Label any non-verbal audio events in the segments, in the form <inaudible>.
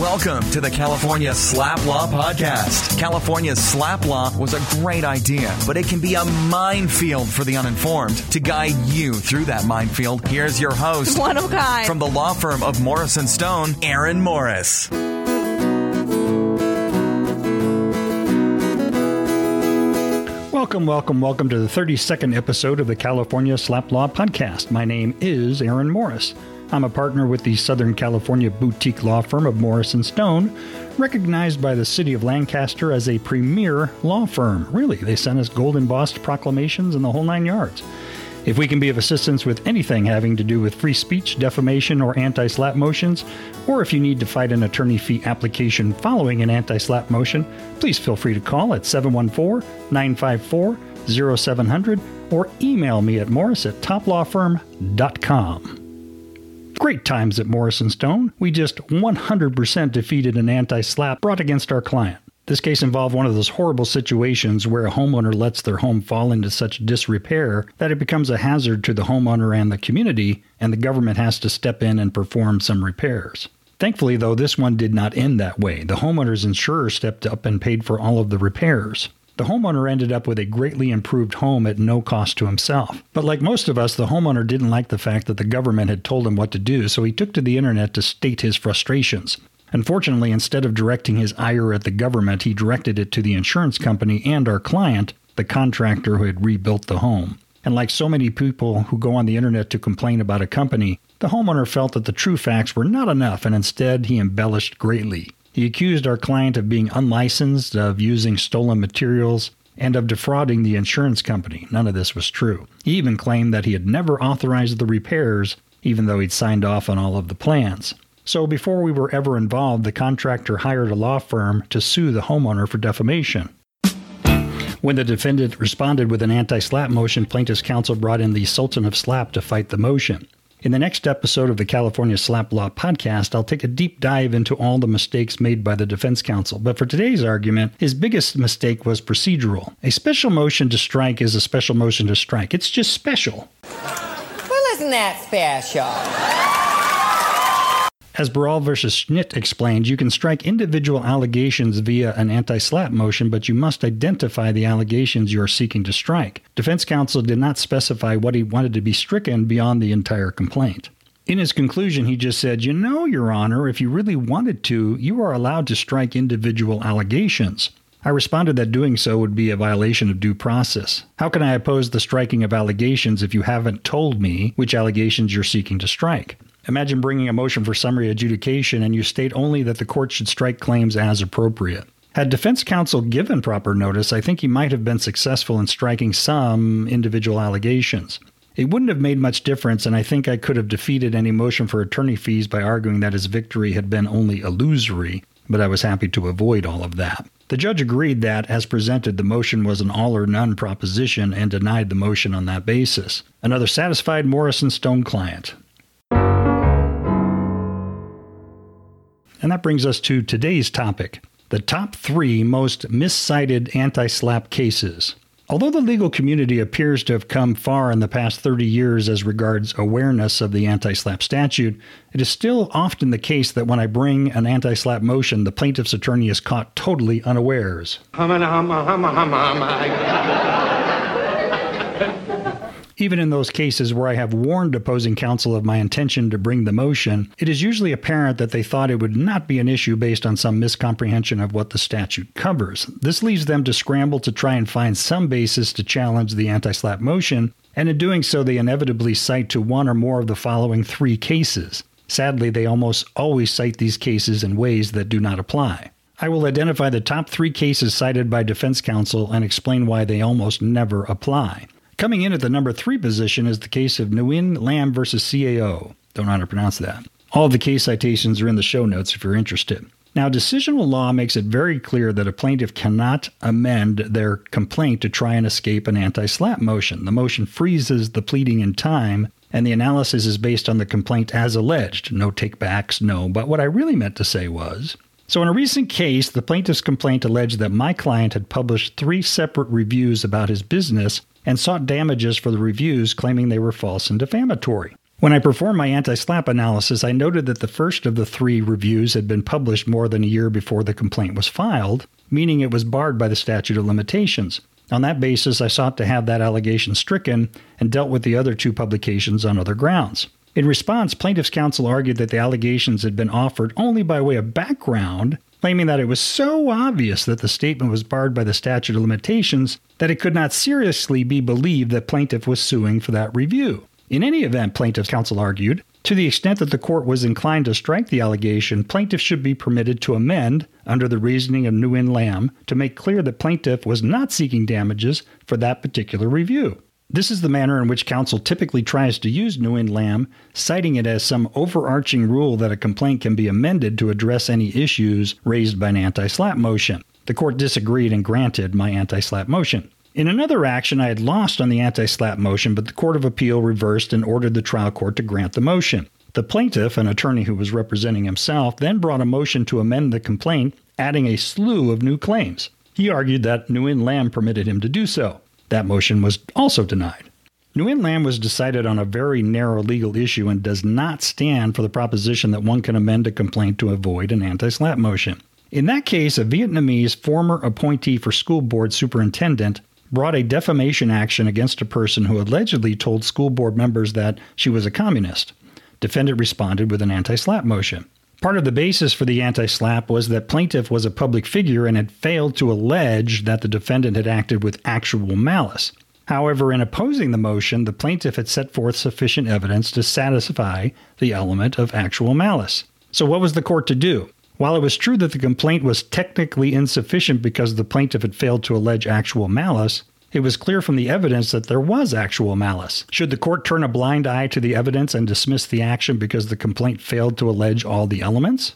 Welcome to the California SLAPP Law Podcast. California's SLAPP law was a great idea, but it can be a minefield for the uninformed. To guide you through that minefield, here's your host, One of a kind. from the law firm of Morrison Stone, Aaron Morris. Welcome, welcome, welcome to the 32nd episode of the California SLAPP Law Podcast. My name is Aaron Morris. I'm a partner with the Southern California boutique law firm of Morrison Stone, recognized by the city of Lancaster as a premier law firm. Really, they sent us gold embossed proclamations and the whole nine yards. If we can be of assistance with anything having to do with free speech, defamation, or anti SLAPP motions, or if you need to fight an attorney fee application following an anti SLAPP motion, please feel free to call at 714 954 0700 or email me at morris at toplawfirm.com. Great times at Morrison Stone. We just 100% defeated an anti SLAPP brought against our client. This case involved one of those horrible situations where a homeowner lets their home fall into such disrepair that it becomes a hazard to the homeowner and the community, and the government has to step in and perform some repairs. Thankfully, though, this one did not end that way. The homeowner's insurer stepped up and paid for all of the repairs. The homeowner ended up with a greatly improved home at no cost to himself. But like most of us, the homeowner didn't like the fact that the government had told him what to do, so he took to the internet to state his frustrations. Unfortunately, instead of directing his ire at the government, he directed it to the insurance company and our client, the contractor who had rebuilt the home. And like so many people who go on the internet to complain about a company, the homeowner felt that the true facts were not enough and instead he embellished greatly. He accused our client of being unlicensed, of using stolen materials, and of defrauding the insurance company. None of this was true. He even claimed that he had never authorized the repairs, even though he'd signed off on all of the plans. So before we were ever involved, the contractor hired a law firm to sue the homeowner for defamation. When the defendant responded with an anti SLAPP motion, plaintiff's counsel brought in the Sultan of SLAPP to fight the motion. In the next episode of the California SLAPP Law podcast, I'll take a deep dive into all the mistakes made by the defense counsel. But for today's argument, his biggest mistake was procedural. A special motion to strike is a special motion to strike, it's just special. Well, isn't that special? As Baral versus Schnitt explained, you can strike individual allegations via an anti SLAPP motion, but you must identify the allegations you are seeking to strike. Defense counsel did not specify what he wanted to be stricken beyond the entire complaint. In his conclusion, he just said, You know, Your Honor, if you really wanted to, you are allowed to strike individual allegations. I responded that doing so would be a violation of due process. How can I oppose the striking of allegations if you haven't told me which allegations you're seeking to strike? Imagine bringing a motion for summary adjudication and you state only that the court should strike claims as appropriate. Had defense counsel given proper notice, I think he might have been successful in striking some individual allegations. It wouldn't have made much difference, and I think I could have defeated any motion for attorney fees by arguing that his victory had been only illusory, but I was happy to avoid all of that. The judge agreed that, as presented, the motion was an all or none proposition and denied the motion on that basis. Another satisfied Morrison Stone client. And that brings us to today's topic the top three most miscited anti SLAPP cases. Although the legal community appears to have come far in the past 30 years as regards awareness of the anti SLAPP statute, it is still often the case that when I bring an anti SLAPP motion, the plaintiff's attorney is caught totally unawares. Even in those cases where I have warned opposing counsel of my intention to bring the motion, it is usually apparent that they thought it would not be an issue based on some miscomprehension of what the statute covers. This leaves them to scramble to try and find some basis to challenge the anti SLAPP motion, and in doing so, they inevitably cite to one or more of the following three cases. Sadly, they almost always cite these cases in ways that do not apply. I will identify the top three cases cited by defense counsel and explain why they almost never apply. Coming in at the number three position is the case of Nguyen Lam versus CAO. Don't know how to pronounce that. All of the case citations are in the show notes if you're interested. Now, decisional law makes it very clear that a plaintiff cannot amend their complaint to try and escape an anti SLAPP motion. The motion freezes the pleading in time, and the analysis is based on the complaint as alleged. No takebacks, no. But what I really meant to say was so, in a recent case, the plaintiff's complaint alleged that my client had published three separate reviews about his business and sought damages for the reviews, claiming they were false and defamatory. When I performed my anti SLAPP analysis, I noted that the first of the three reviews had been published more than a year before the complaint was filed, meaning it was barred by the statute of limitations. On that basis, I sought to have that allegation stricken and dealt with the other two publications on other grounds. In response, plaintiff's counsel argued that the allegations had been offered only by way of background, claiming that it was so obvious that the statement was barred by the statute of limitations that it could not seriously be believed that plaintiff was suing for that review. In any event, plaintiff's counsel argued, to the extent that the court was inclined to strike the allegation, plaintiff should be permitted to amend, under the reasoning of Nguyen Lam, to make clear that plaintiff was not seeking damages for that particular review. This is the manner in which counsel typically tries to use Nguyen Lam, citing it as some overarching rule that a complaint can be amended to address any issues raised by an anti SLAPP motion. The court disagreed and granted my anti SLAPP motion. In another action, I had lost on the anti SLAPP motion, but the Court of Appeal reversed and ordered the trial court to grant the motion. The plaintiff, an attorney who was representing himself, then brought a motion to amend the complaint, adding a slew of new claims. He argued that Nguyen Lam permitted him to do so. That motion was also denied. Nguyen Lam was decided on a very narrow legal issue and does not stand for the proposition that one can amend a complaint to avoid an anti SLAPP motion. In that case, a Vietnamese former appointee for school board superintendent brought a defamation action against a person who allegedly told school board members that she was a communist. Defendant responded with an anti SLAPP motion. Part of the basis for the anti SLAPP was that plaintiff was a public figure and had failed to allege that the defendant had acted with actual malice. However, in opposing the motion, the plaintiff had set forth sufficient evidence to satisfy the element of actual malice. So, what was the court to do? While it was true that the complaint was technically insufficient because the plaintiff had failed to allege actual malice, it was clear from the evidence that there was actual malice. Should the court turn a blind eye to the evidence and dismiss the action because the complaint failed to allege all the elements?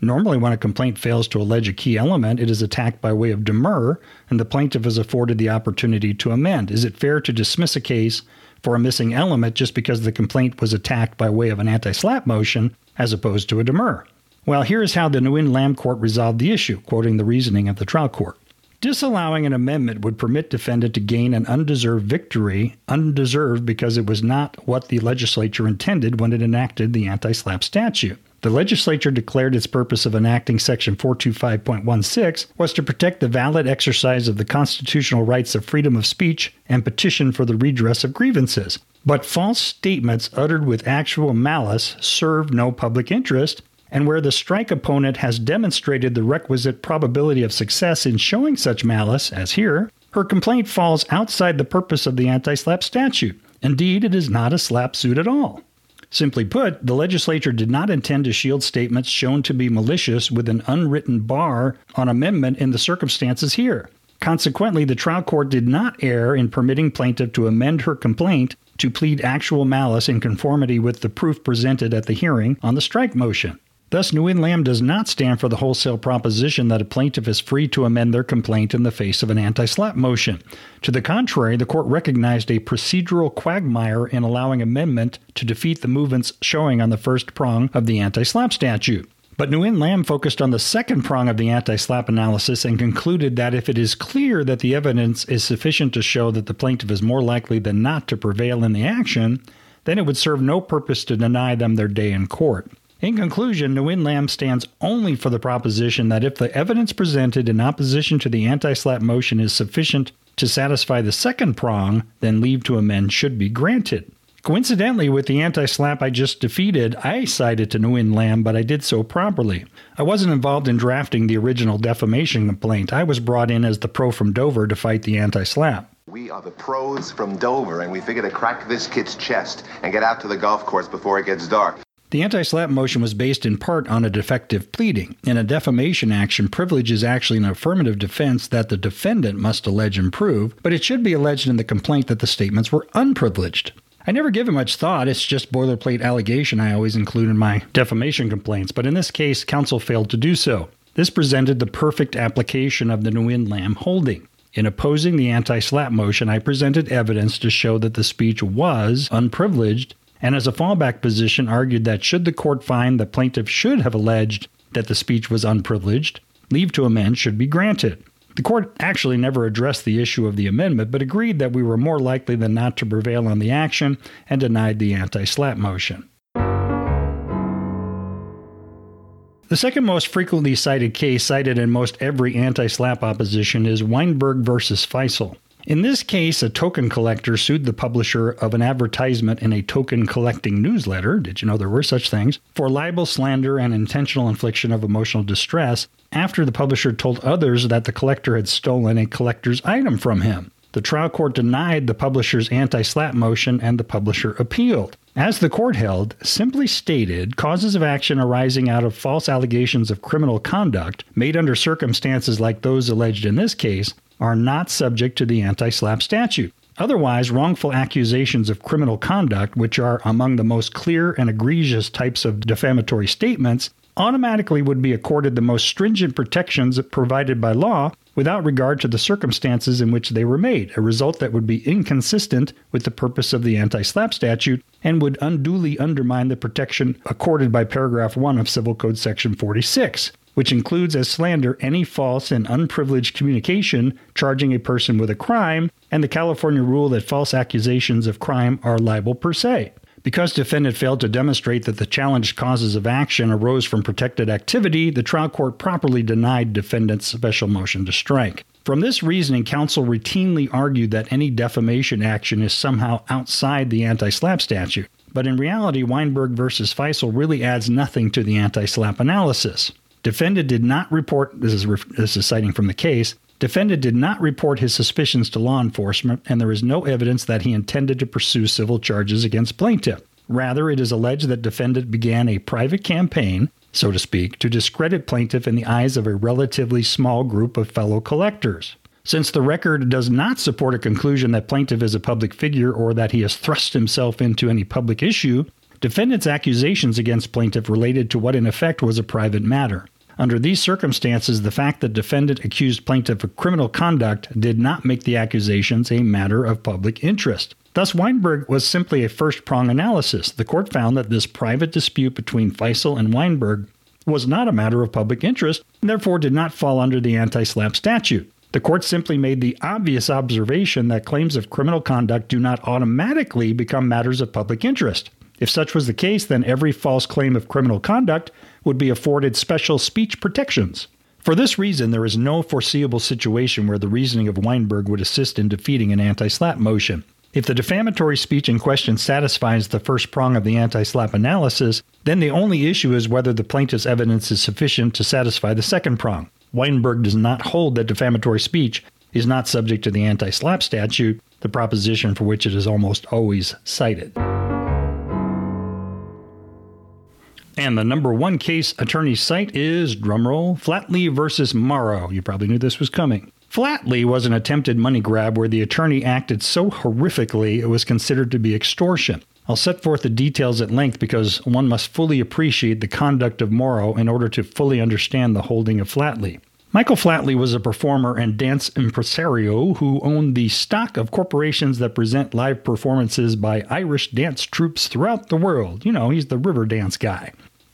Normally, when a complaint fails to allege a key element, it is attacked by way of demur, and the plaintiff is afforded the opportunity to amend. Is it fair to dismiss a case for a missing element just because the complaint was attacked by way of an anti SLAPP motion as opposed to a demur? Well, here is how the Nguyen Lam Court resolved the issue, quoting the reasoning of the trial court. Disallowing an amendment would permit defendant to gain an undeserved victory, undeserved because it was not what the legislature intended when it enacted the anti-SLAPP statute. The legislature declared its purpose of enacting Section 425.16 was to protect the valid exercise of the constitutional rights of freedom of speech and petition for the redress of grievances. But false statements uttered with actual malice serve no public interest and where the strike opponent has demonstrated the requisite probability of success in showing such malice, as here, her complaint falls outside the purpose of the anti SLAPP statute. Indeed, it is not a SLAPP suit at all. Simply put, the legislature did not intend to shield statements shown to be malicious with an unwritten bar on amendment in the circumstances here. Consequently, the trial court did not err in permitting plaintiff to amend her complaint to plead actual malice in conformity with the proof presented at the hearing on the strike motion. Thus, Nguyen Lam does not stand for the wholesale proposition that a plaintiff is free to amend their complaint in the face of an anti SLAPP motion. To the contrary, the court recognized a procedural quagmire in allowing amendment to defeat the movement's showing on the first prong of the anti SLAPP statute. But Nguyen Lam focused on the second prong of the anti SLAPP analysis and concluded that if it is clear that the evidence is sufficient to show that the plaintiff is more likely than not to prevail in the action, then it would serve no purpose to deny them their day in court. In conclusion, Nguyen Lam stands only for the proposition that if the evidence presented in opposition to the anti SLAPP motion is sufficient to satisfy the second prong, then leave to amend should be granted. Coincidentally, with the anti SLAPP I just defeated, I cited to Nguyen Lam, but I did so properly. I wasn't involved in drafting the original defamation complaint. I was brought in as the pro from Dover to fight the anti SLAPP. We are the pros from Dover, and we figure to crack this kid's chest and get out to the golf course before it gets dark. The anti SLAPP motion was based in part on a defective pleading. In a defamation action, privilege is actually an affirmative defense that the defendant must allege and prove, but it should be alleged in the complaint that the statements were unprivileged. I never give it much thought, it's just boilerplate allegation I always include in my defamation complaints, but in this case, counsel failed to do so. This presented the perfect application of the Nguyen Lam holding. In opposing the anti SLAPP motion, I presented evidence to show that the speech was unprivileged and as a fallback position argued that should the court find the plaintiff should have alleged that the speech was unprivileged, leave to amend should be granted. The court actually never addressed the issue of the amendment, but agreed that we were more likely than not to prevail on the action and denied the anti SLAPP motion. The second most frequently cited case cited in most every anti SLAPP opposition is Weinberg versus Feisel. In this case, a token collector sued the publisher of an advertisement in a token collecting newsletter. Did you know there were such things? For libel, slander, and intentional infliction of emotional distress after the publisher told others that the collector had stolen a collector's item from him. The trial court denied the publisher's anti SLAPP motion and the publisher appealed. As the court held, simply stated, causes of action arising out of false allegations of criminal conduct made under circumstances like those alleged in this case are not subject to the anti SLAPP statute. Otherwise, wrongful accusations of criminal conduct, which are among the most clear and egregious types of defamatory statements, automatically would be accorded the most stringent protections provided by law without regard to the circumstances in which they were made, a result that would be inconsistent with the purpose of the anti SLAPP statute and would unduly undermine the protection accorded by paragraph 1 of Civil Code section 46 which includes as slander any false and unprivileged communication charging a person with a crime, and the California rule that false accusations of crime are libel per se. Because defendant failed to demonstrate that the challenged causes of action arose from protected activity, the trial court properly denied defendant's special motion to strike. From this reasoning, counsel routinely argued that any defamation action is somehow outside the anti SLAPP statute. But in reality, Weinberg v. Feisel really adds nothing to the anti SLAPP analysis. Defendant did not report, this is, this is citing from the case, defendant did not report his suspicions to law enforcement, and there is no evidence that he intended to pursue civil charges against plaintiff. Rather, it is alleged that defendant began a private campaign, so to speak, to discredit plaintiff in the eyes of a relatively small group of fellow collectors. Since the record does not support a conclusion that plaintiff is a public figure or that he has thrust himself into any public issue, defendant's accusations against plaintiff related to what in effect was a private matter. Under these circumstances, the fact that defendant accused plaintiff of criminal conduct did not make the accusations a matter of public interest. Thus, Weinberg was simply a first prong analysis. The court found that this private dispute between Feisel and Weinberg was not a matter of public interest, and therefore did not fall under the anti SLAPP statute. The court simply made the obvious observation that claims of criminal conduct do not automatically become matters of public interest. If such was the case, then every false claim of criminal conduct would be afforded special speech protections. For this reason, there is no foreseeable situation where the reasoning of Weinberg would assist in defeating an anti SLAPP motion. If the defamatory speech in question satisfies the first prong of the anti SLAPP analysis, then the only issue is whether the plaintiff's evidence is sufficient to satisfy the second prong. Weinberg does not hold that defamatory speech is not subject to the anti SLAPP statute, the proposition for which it is almost always cited. And the number one case attorney's cite is, drumroll, Flatley versus Mauro. You probably knew this was coming. Flatley was an attempted money grab where the attorney acted so horrifically it was considered to be extortion. I'll set forth the details at length because one must fully appreciate the conduct of Mauro in order to fully understand the holding of Flatley. Michael Flatley was a performer and dance impresario who owned the stock of corporations that present live performances by Irish dance troupes throughout the world. You know, he's the river dance guy.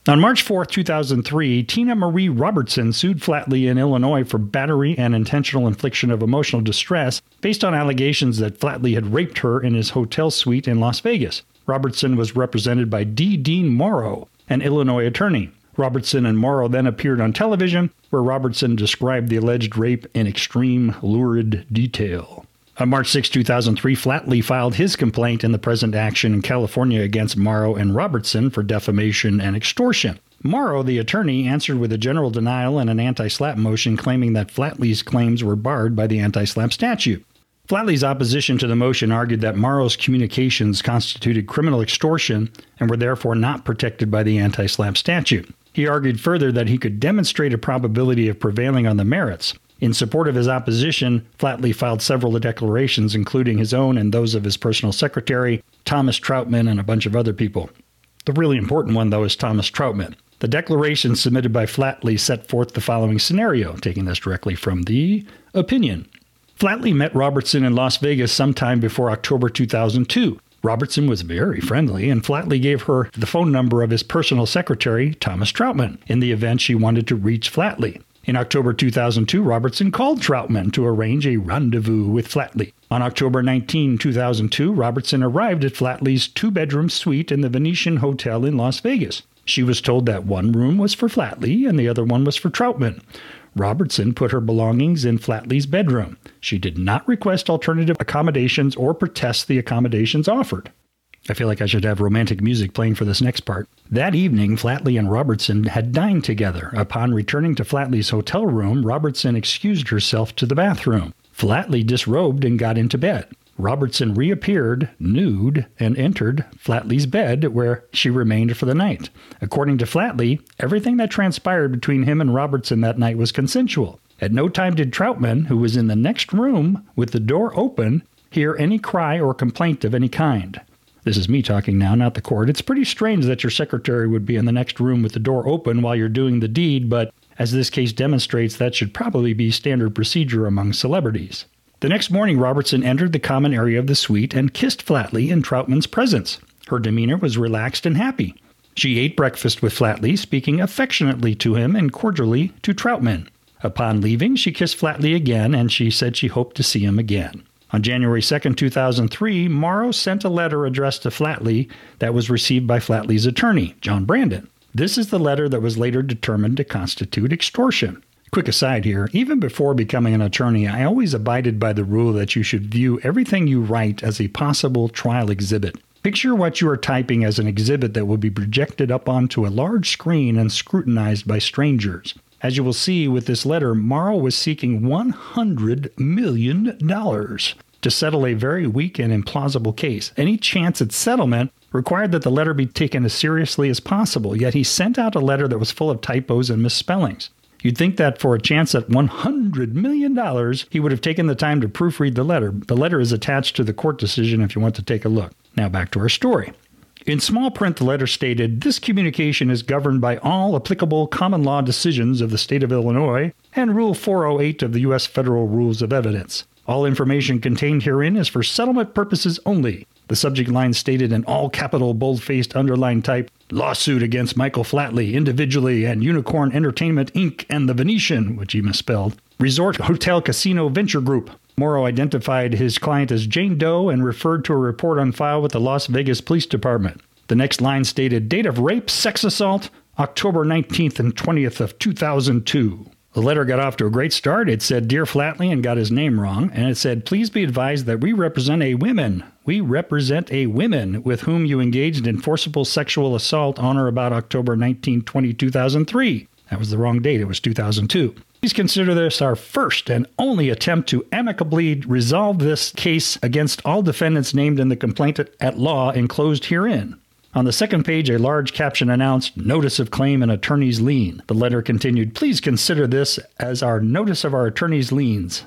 On March 4, 2003, Tina Marie Robertson sued Flatley in Illinois for battery and intentional infliction of emotional distress based on allegations that Flatley had raped her in his hotel suite in Las Vegas. Robertson was represented by D. Dean Mauro, an Illinois attorney. Robertson and Mauro then appeared on television, where Robertson described the alleged rape in extreme, lurid detail. On March 6, 2003, Flatley filed his complaint in the present action in California against Mauro and Robertson for defamation and extortion. Mauro, the attorney, answered with a general denial and an anti SLAPP motion claiming that Flatley's claims were barred by the anti SLAPP statute. Flatley's opposition to the motion argued that Mauro's communications constituted criminal extortion and were therefore not protected by the anti SLAPP statute. He argued further that he could demonstrate a probability of prevailing on the merits. In support of his opposition, Flatley filed several declarations, including his own and those of his personal secretary, Thomas Troutman, and a bunch of other people. The really important one, though, is Thomas Troutman. The declaration submitted by Flatley set forth the following scenario, taking this directly from the opinion. Flatley met Robertson in Las Vegas sometime before October 2002. Robertson was very friendly, and Flatley gave her the phone number of his personal secretary, Thomas Troutman, in the event she wanted to reach Flatley. In October 2002, Robertson called Troutman to arrange a rendezvous with Flatley. On October 19, 2002, Robertson arrived at Flatley's two bedroom suite in the Venetian Hotel in Las Vegas. She was told that one room was for Flatley and the other one was for Troutman. Robertson put her belongings in Flatley's bedroom. She did not request alternative accommodations or protest the accommodations offered. I feel like I should have romantic music playing for this next part. That evening, Flatley and Robertson had dined together. Upon returning to Flatley's hotel room, Robertson excused herself to the bathroom. Flatley disrobed and got into bed. Robertson reappeared, nude, and entered Flatley's bed, where she remained for the night. According to Flatley, everything that transpired between him and Robertson that night was consensual. At no time did Troutman, who was in the next room with the door open, hear any cry or complaint of any kind. This is me talking now, not the court. It's pretty strange that your secretary would be in the next room with the door open while you're doing the deed, but as this case demonstrates, that should probably be standard procedure among celebrities. The next morning, Robertson entered the common area of the suite and kissed Flatley in Troutman's presence. Her demeanor was relaxed and happy. She ate breakfast with Flatley, speaking affectionately to him and cordially to Troutman. Upon leaving, she kissed Flatley again and she said she hoped to see him again. On January 2, 2003, Mauro sent a letter addressed to Flatley that was received by Flatley's attorney, John Brandon. This is the letter that was later determined to constitute extortion. Quick aside here, even before becoming an attorney, I always abided by the rule that you should view everything you write as a possible trial exhibit. Picture what you are typing as an exhibit that will be projected up onto a large screen and scrutinized by strangers. As you will see with this letter, Mauro was seeking $100 million to settle a very weak and implausible case. Any chance at settlement required that the letter be taken as seriously as possible, yet he sent out a letter that was full of typos and misspellings. You'd think that for a chance at $100 million, he would have taken the time to proofread the letter. The letter is attached to the court decision if you want to take a look. Now back to our story. In small print, the letter stated this communication is governed by all applicable common law decisions of the state of Illinois and Rule 408 of the U.S. Federal Rules of Evidence. All information contained herein is for settlement purposes only. The subject line stated in all capital, bold faced, underlined type lawsuit against Michael Flatley individually and Unicorn Entertainment Inc. and the Venetian, which he misspelled, Resort Hotel Casino Venture Group, Mauro identified his client as Jane Doe and referred to a report on file with the Las Vegas Police Department. The next line stated date of rape, sex assault, October 19th and 20th of 2002. The letter got off to a great start. It said Dear Flatley and got his name wrong, and it said please be advised that we represent a woman. We represent a woman with whom you engaged in forcible sexual assault on or about October 19, 20, 2003. That was the wrong date. It was 2002. Please consider this our first and only attempt to amicably resolve this case against all defendants named in the complaint at law enclosed herein. On the second page, a large caption announced Notice of Claim and Attorney's Lien. The letter continued, Please consider this as our notice of our attorney's liens.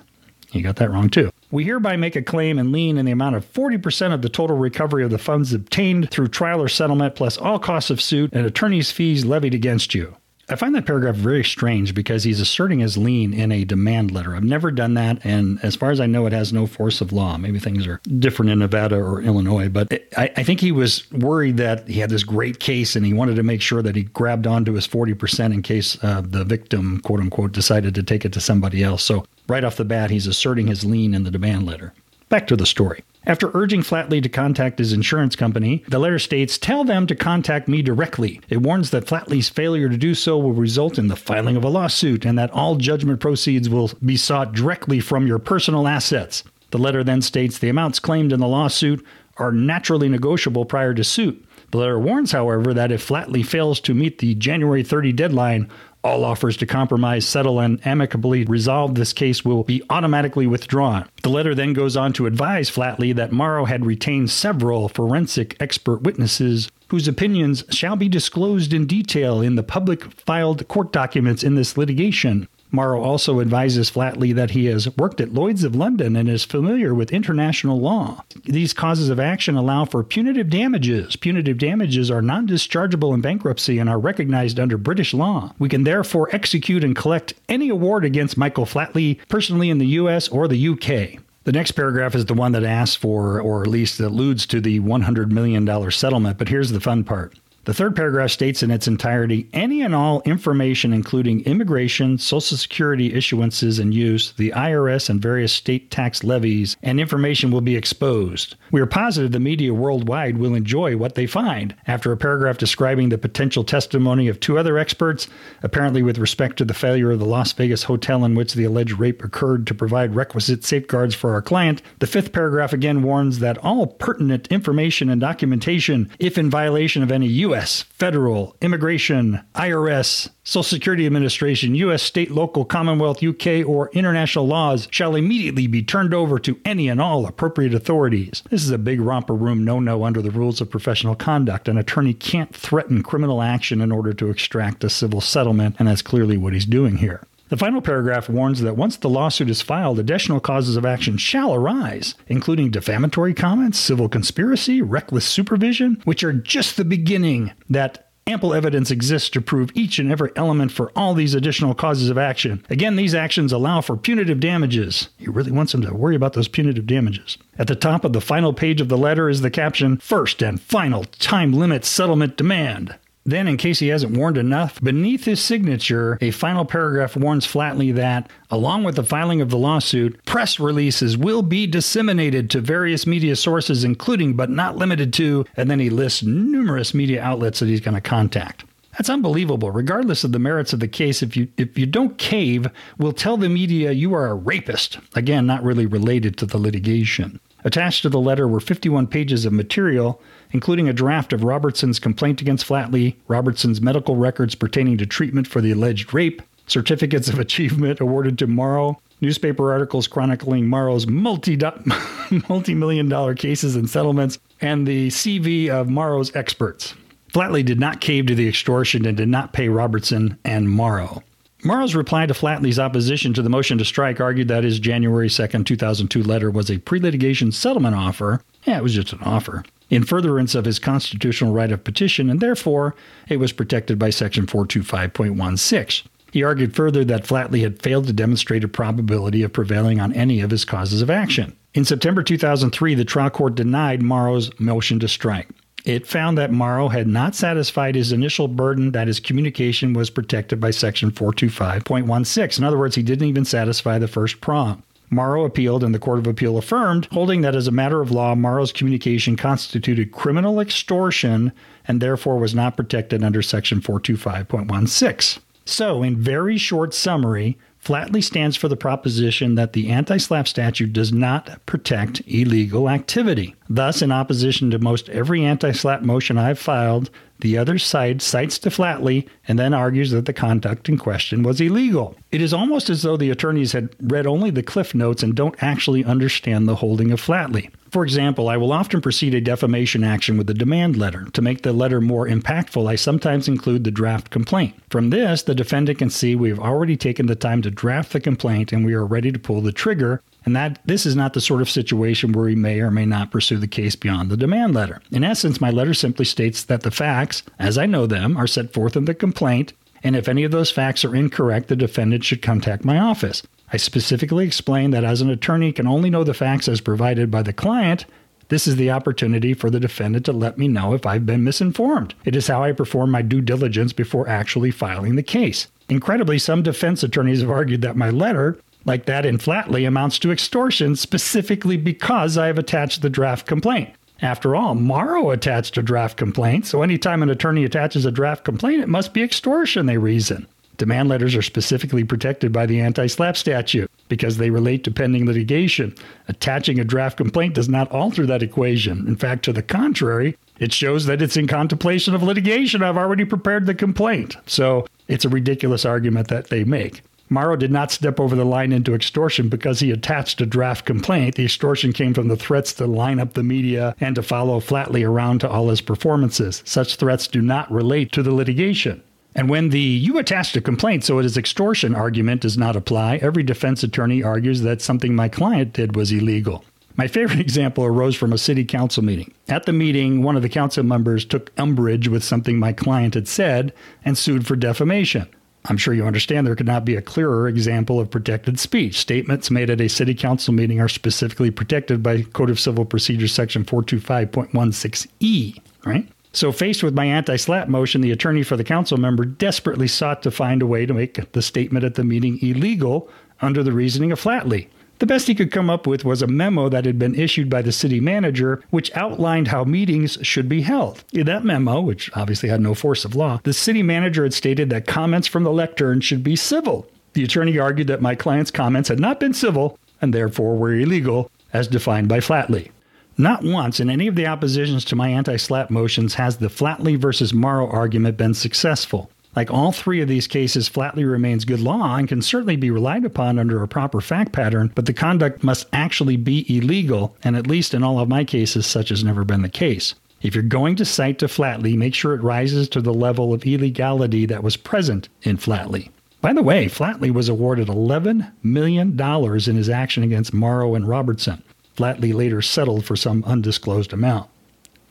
You got that wrong too. We hereby make a claim and lien in the amount of 40% of the total recovery of the funds obtained through trial or settlement, plus all costs of suit and attorney's fees levied against you. I find that paragraph very strange because he's asserting his lien in a demand letter. I've never done that, and as far as I know, it has no force of law. Maybe things are different in Nevada or Illinois, but I, I think he was worried that he had this great case and he wanted to make sure that he grabbed onto his 40% in case uh, the victim, quote unquote, decided to take it to somebody else. So, right off the bat, he's asserting his lien in the demand letter. Back to the story. After urging Flatley to contact his insurance company, the letter states, Tell them to contact me directly. It warns that Flatley's failure to do so will result in the filing of a lawsuit and that all judgment proceeds will be sought directly from your personal assets. The letter then states the amounts claimed in the lawsuit are naturally negotiable prior to suit. The letter warns, however, that if Flatley fails to meet the January 30 deadline, all offers to compromise, settle, and amicably resolve this case will be automatically withdrawn. The letter then goes on to advise Flatley that Mauro had retained several forensic expert witnesses whose opinions shall be disclosed in detail in the public filed court documents in this litigation. Mauro also advises Flatley that he has worked at Lloyd's of London and is familiar with international law. These causes of action allow for punitive damages. Punitive damages are non dischargeable in bankruptcy and are recognized under British law. We can therefore execute and collect any award against Michael Flatley personally in the US or the UK. The next paragraph is the one that asks for, or at least alludes to, the $100 million settlement, but here's the fun part. The third paragraph states in its entirety any and all information, including immigration, Social Security issuances and use, the IRS, and various state tax levies, and information will be exposed. We are positive the media worldwide will enjoy what they find. After a paragraph describing the potential testimony of two other experts, apparently with respect to the failure of the Las Vegas hotel in which the alleged rape occurred to provide requisite safeguards for our client, the fifth paragraph again warns that all pertinent information and documentation, if in violation of any U.S U.S., federal, immigration, IRS, Social Security Administration, U.S., state, local, Commonwealth, UK, or international laws shall immediately be turned over to any and all appropriate authorities. This is a big romper room no no under the rules of professional conduct. An attorney can't threaten criminal action in order to extract a civil settlement, and that's clearly what he's doing here. The final paragraph warns that once the lawsuit is filed, additional causes of action shall arise, including defamatory comments, civil conspiracy, reckless supervision, which are just the beginning. That ample evidence exists to prove each and every element for all these additional causes of action. Again, these actions allow for punitive damages. He really wants them to worry about those punitive damages. At the top of the final page of the letter is the caption First and final time limit settlement demand. Then, in case he hasn't warned enough, beneath his signature, a final paragraph warns Flatley that, along with the filing of the lawsuit, press releases will be disseminated to various media sources, including but not limited to, and then he lists numerous media outlets that he's going to contact. That's unbelievable. Regardless of the merits of the case, if you if you don't cave, we'll tell the media you are a rapist. Again, not really related to the litigation. Attached to the letter were 51 pages of material, including a draft of Robertson's complaint against Flatley, Robertson's medical records pertaining to treatment for the alleged rape, certificates of achievement awarded to Mauro, newspaper articles chronicling Mauro's multi <laughs> multi-million dollar cases and settlements, and the CV of Mauro's experts. Flatley did not cave to the extortion and did not pay Robertson and Mauro. Mauro's reply to Flatley's opposition to the motion to strike argued that his January 2, 2002 letter was a pre litigation settlement offer. Yeah, it was just an offer. In furtherance of his constitutional right of petition, and therefore it was protected by Section 425.16. He argued further that Flatley had failed to demonstrate a probability of prevailing on any of his causes of action. In September 2003, the trial court denied Mauro's motion to strike. It found that Mauro had not satisfied his initial burden that his communication was protected by Section 425.16. In other words, he didn't even satisfy the first prong. Mauro appealed, and the Court of Appeal affirmed, holding that as a matter of law, Mauro's communication constituted criminal extortion and therefore was not protected under Section 425.16. So, in very short summary, Flatley stands for the proposition that the anti SLAPP statute does not protect illegal activity. Thus, in opposition to most every anti SLAPP motion I've filed, the other side cites Flatley and then argues that the conduct in question was illegal. It is almost as though the attorneys had read only the cliff notes and don't actually understand the holding of Flatley. For example, I will often proceed a defamation action with a demand letter. To make the letter more impactful, I sometimes include the draft complaint. From this, the defendant can see we have already taken the time to draft the complaint and we are ready to pull the trigger and that this is not the sort of situation where we may or may not pursue the case beyond the demand letter. In essence, my letter simply states that the facts, as I know them, are set forth in the complaint, and if any of those facts are incorrect, the defendant should contact my office. I specifically explain that as an attorney can only know the facts as provided by the client, this is the opportunity for the defendant to let me know if I've been misinformed. It is how I perform my due diligence before actually filing the case. Incredibly, some defense attorneys have argued that my letter, like that in Flatley, amounts to extortion specifically because I have attached the draft complaint. After all, Mauro attached a draft complaint, so anytime an attorney attaches a draft complaint, it must be extortion, they reason. Demand letters are specifically protected by the anti SLAPP statute because they relate to pending litigation. Attaching a draft complaint does not alter that equation. In fact, to the contrary, it shows that it's in contemplation of litigation. I've already prepared the complaint. So it's a ridiculous argument that they make. Mauro did not step over the line into extortion because he attached a draft complaint. The extortion came from the threats to line up the media and to follow Flatley around to all his performances. Such threats do not relate to the litigation. And when the you attached a complaint, so it is extortion argument does not apply, every defense attorney argues that something my client did was illegal. My favorite <laughs> example arose from a city council meeting. At the meeting, one of the council members took umbrage with something my client had said and sued for defamation. I'm sure you understand there could not be a clearer example of protected speech. Statements made at a city council meeting are specifically protected by Code of Civil Procedure section 425.16e, right? So, faced with my anti SLAPP motion, the attorney for the council member desperately sought to find a way to make the statement at the meeting illegal under the reasoning of Flatley. The best he could come up with was a memo that had been issued by the city manager, which outlined how meetings should be held. In that memo, which obviously had no force of law, the city manager had stated that comments from the lectern should be civil. The attorney argued that my client's comments had not been civil and therefore were illegal, as defined by Flatley. Not once in any of the oppositions to my anti SLAPP motions has the Flatley versus Mauro argument been successful. Like all three of these cases, Flatley remains good law and can certainly be relied upon under a proper fact pattern, but the conduct must actually be illegal, and at least in all of my cases, such has never been the case. If you're going to cite to Flatley, make sure it rises to the level of illegality that was present in Flatley. By the way, Flatley was awarded $11 million in his action against Mauro and Robertson. Flatley later settled for some undisclosed amount.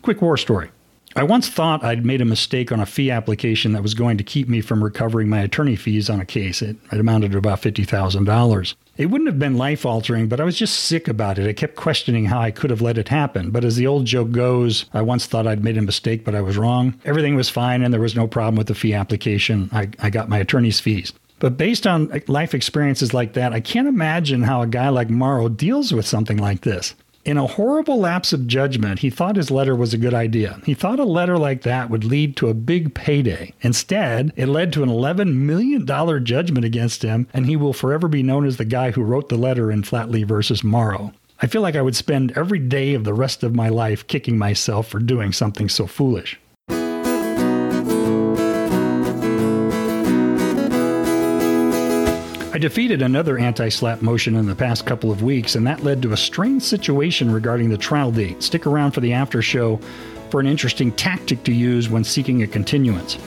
Quick war story. I once thought I'd made a mistake on a fee application that was going to keep me from recovering my attorney fees on a case. It, it amounted to about $50,000. It wouldn't have been life altering, but I was just sick about it. I kept questioning how I could have let it happen. But as the old joke goes, I once thought I'd made a mistake, but I was wrong. Everything was fine and there was no problem with the fee application. I, I got my attorney's fees. But based on life experiences like that, I can't imagine how a guy like Mauro deals with something like this. In a horrible lapse of judgment, he thought his letter was a good idea. He thought a letter like that would lead to a big payday. Instead, it led to an $11 million judgment against him, and he will forever be known as the guy who wrote the letter in Flatley versus Mauro. I feel like I would spend every day of the rest of my life kicking myself for doing something so foolish. Defeated another anti SLAPP motion in the past couple of weeks, and that led to a strange situation regarding the trial date. Stick around for the after show for an interesting tactic to use when seeking a continuance.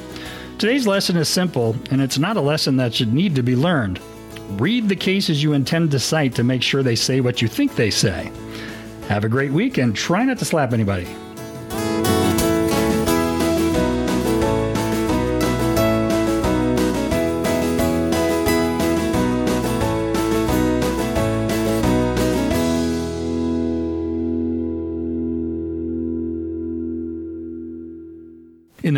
Today's lesson is simple, and it's not a lesson that should need to be learned. Read the cases you intend to cite to make sure they say what you think they say. Have a great week and try not to slap anybody.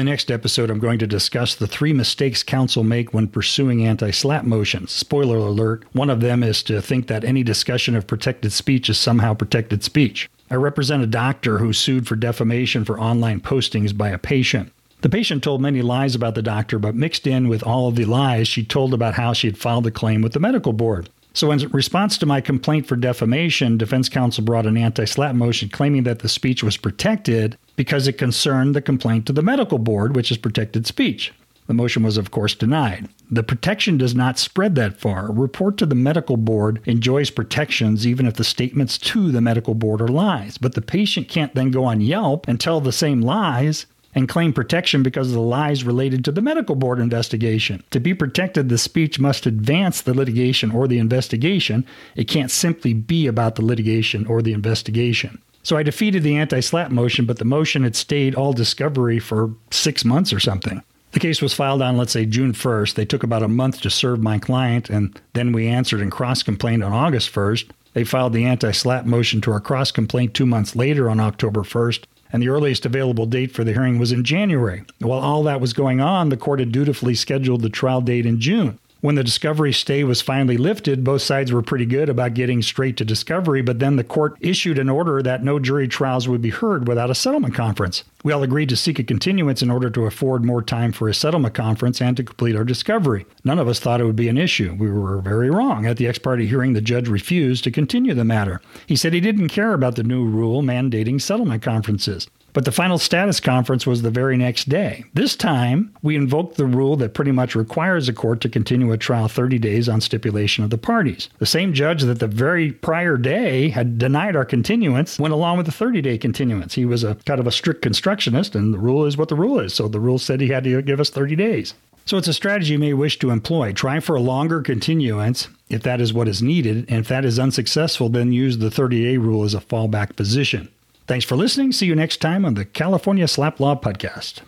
Next episode, I'm going to discuss the three mistakes counsel make when pursuing anti SLAPP motions. Spoiler alert one of them is to think that any discussion of protected speech is somehow protected speech. I represent a doctor who sued for defamation for online postings by a patient. The patient told many lies about the doctor, but mixed in with all of the lies, she told about how she had filed a claim with the medical board. So, in response to my complaint for defamation, defense counsel brought an anti SLAPP motion claiming that the speech was protected because it concerned the complaint to the medical board, which is protected speech. The motion was, of course, denied. The protection does not spread that far. A report to the medical board enjoys protections even if the statements to the medical board are lies. But the patient can't then go on Yelp and tell the same lies and claim protection because of the lies related to the medical board investigation. To be protected, the speech must advance the litigation or the investigation. It can't simply be about the litigation or the investigation. So I defeated the anti SLAPP motion, but the motion had stayed all discovery for six months or something. The case was filed on, let's say, June 1st. They took about a month to serve my client, and then we answered and cross complained on August 1st. They filed the anti SLAPP motion to our cross complaint two months later on October 1st and the earliest available date for the hearing was in January. While all that was going on, the court had dutifully scheduled the trial date in June. When the discovery stay was finally lifted, both sides were pretty good about getting straight to discovery, but then the court issued an order that no jury trials would be heard without a settlement conference. We all agreed to seek a continuance in order to afford more time for a settlement conference and to complete our discovery. None of us thought it would be an issue. We were very wrong. At the ex parte hearing, the judge refused to continue the matter. He said he didn't care about the new rule mandating settlement conferences. But the final status conference was the very next day. This time, we invoked the rule that pretty much requires a court to continue a trial 30 days on stipulation of the parties. The same judge that the very prior day had denied our continuance went along with the 30 day continuance. He was a kind of a strict constructionist, and the rule is what the rule is. So the rule said he had to give us 30 days. So it's a strategy you may wish to employ. Try for a longer continuance if that is what is needed, and if that is unsuccessful, then use the 30 day rule as a fallback position. Thanks for listening. See you next time on the California SLAPP Law Podcast.